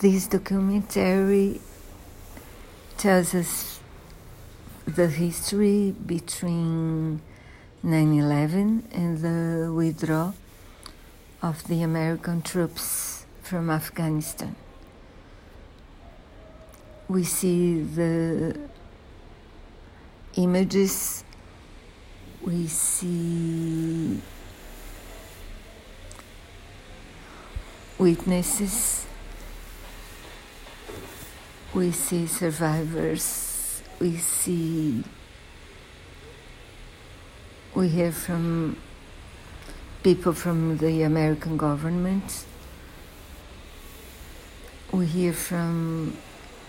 this documentary tells us the history between 9 11 and the withdrawal of the American troops from Afghanistan. We see the images, we see witnesses, we see survivors, we see, we hear from people from the American government, we hear from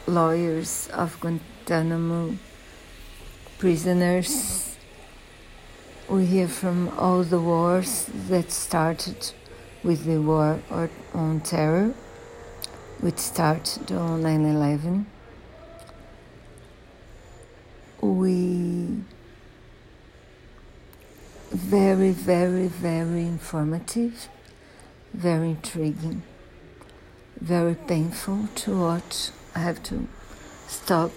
lawyers of Guantanamo prisoners. We hear from all the wars that started with the war on terror, which started on 9 11. We very, very, very informative, very intriguing, very painful to watch. I have to stop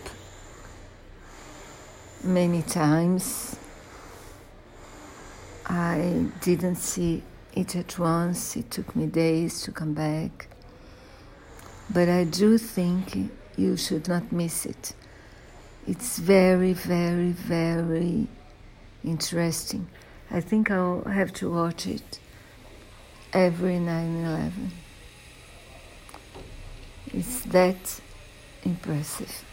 many times. I didn't see it at once, it took me days to come back. But I do think you should not miss it. It's very, very, very interesting. I think I'll have to watch it every 9 11. It's that impressive.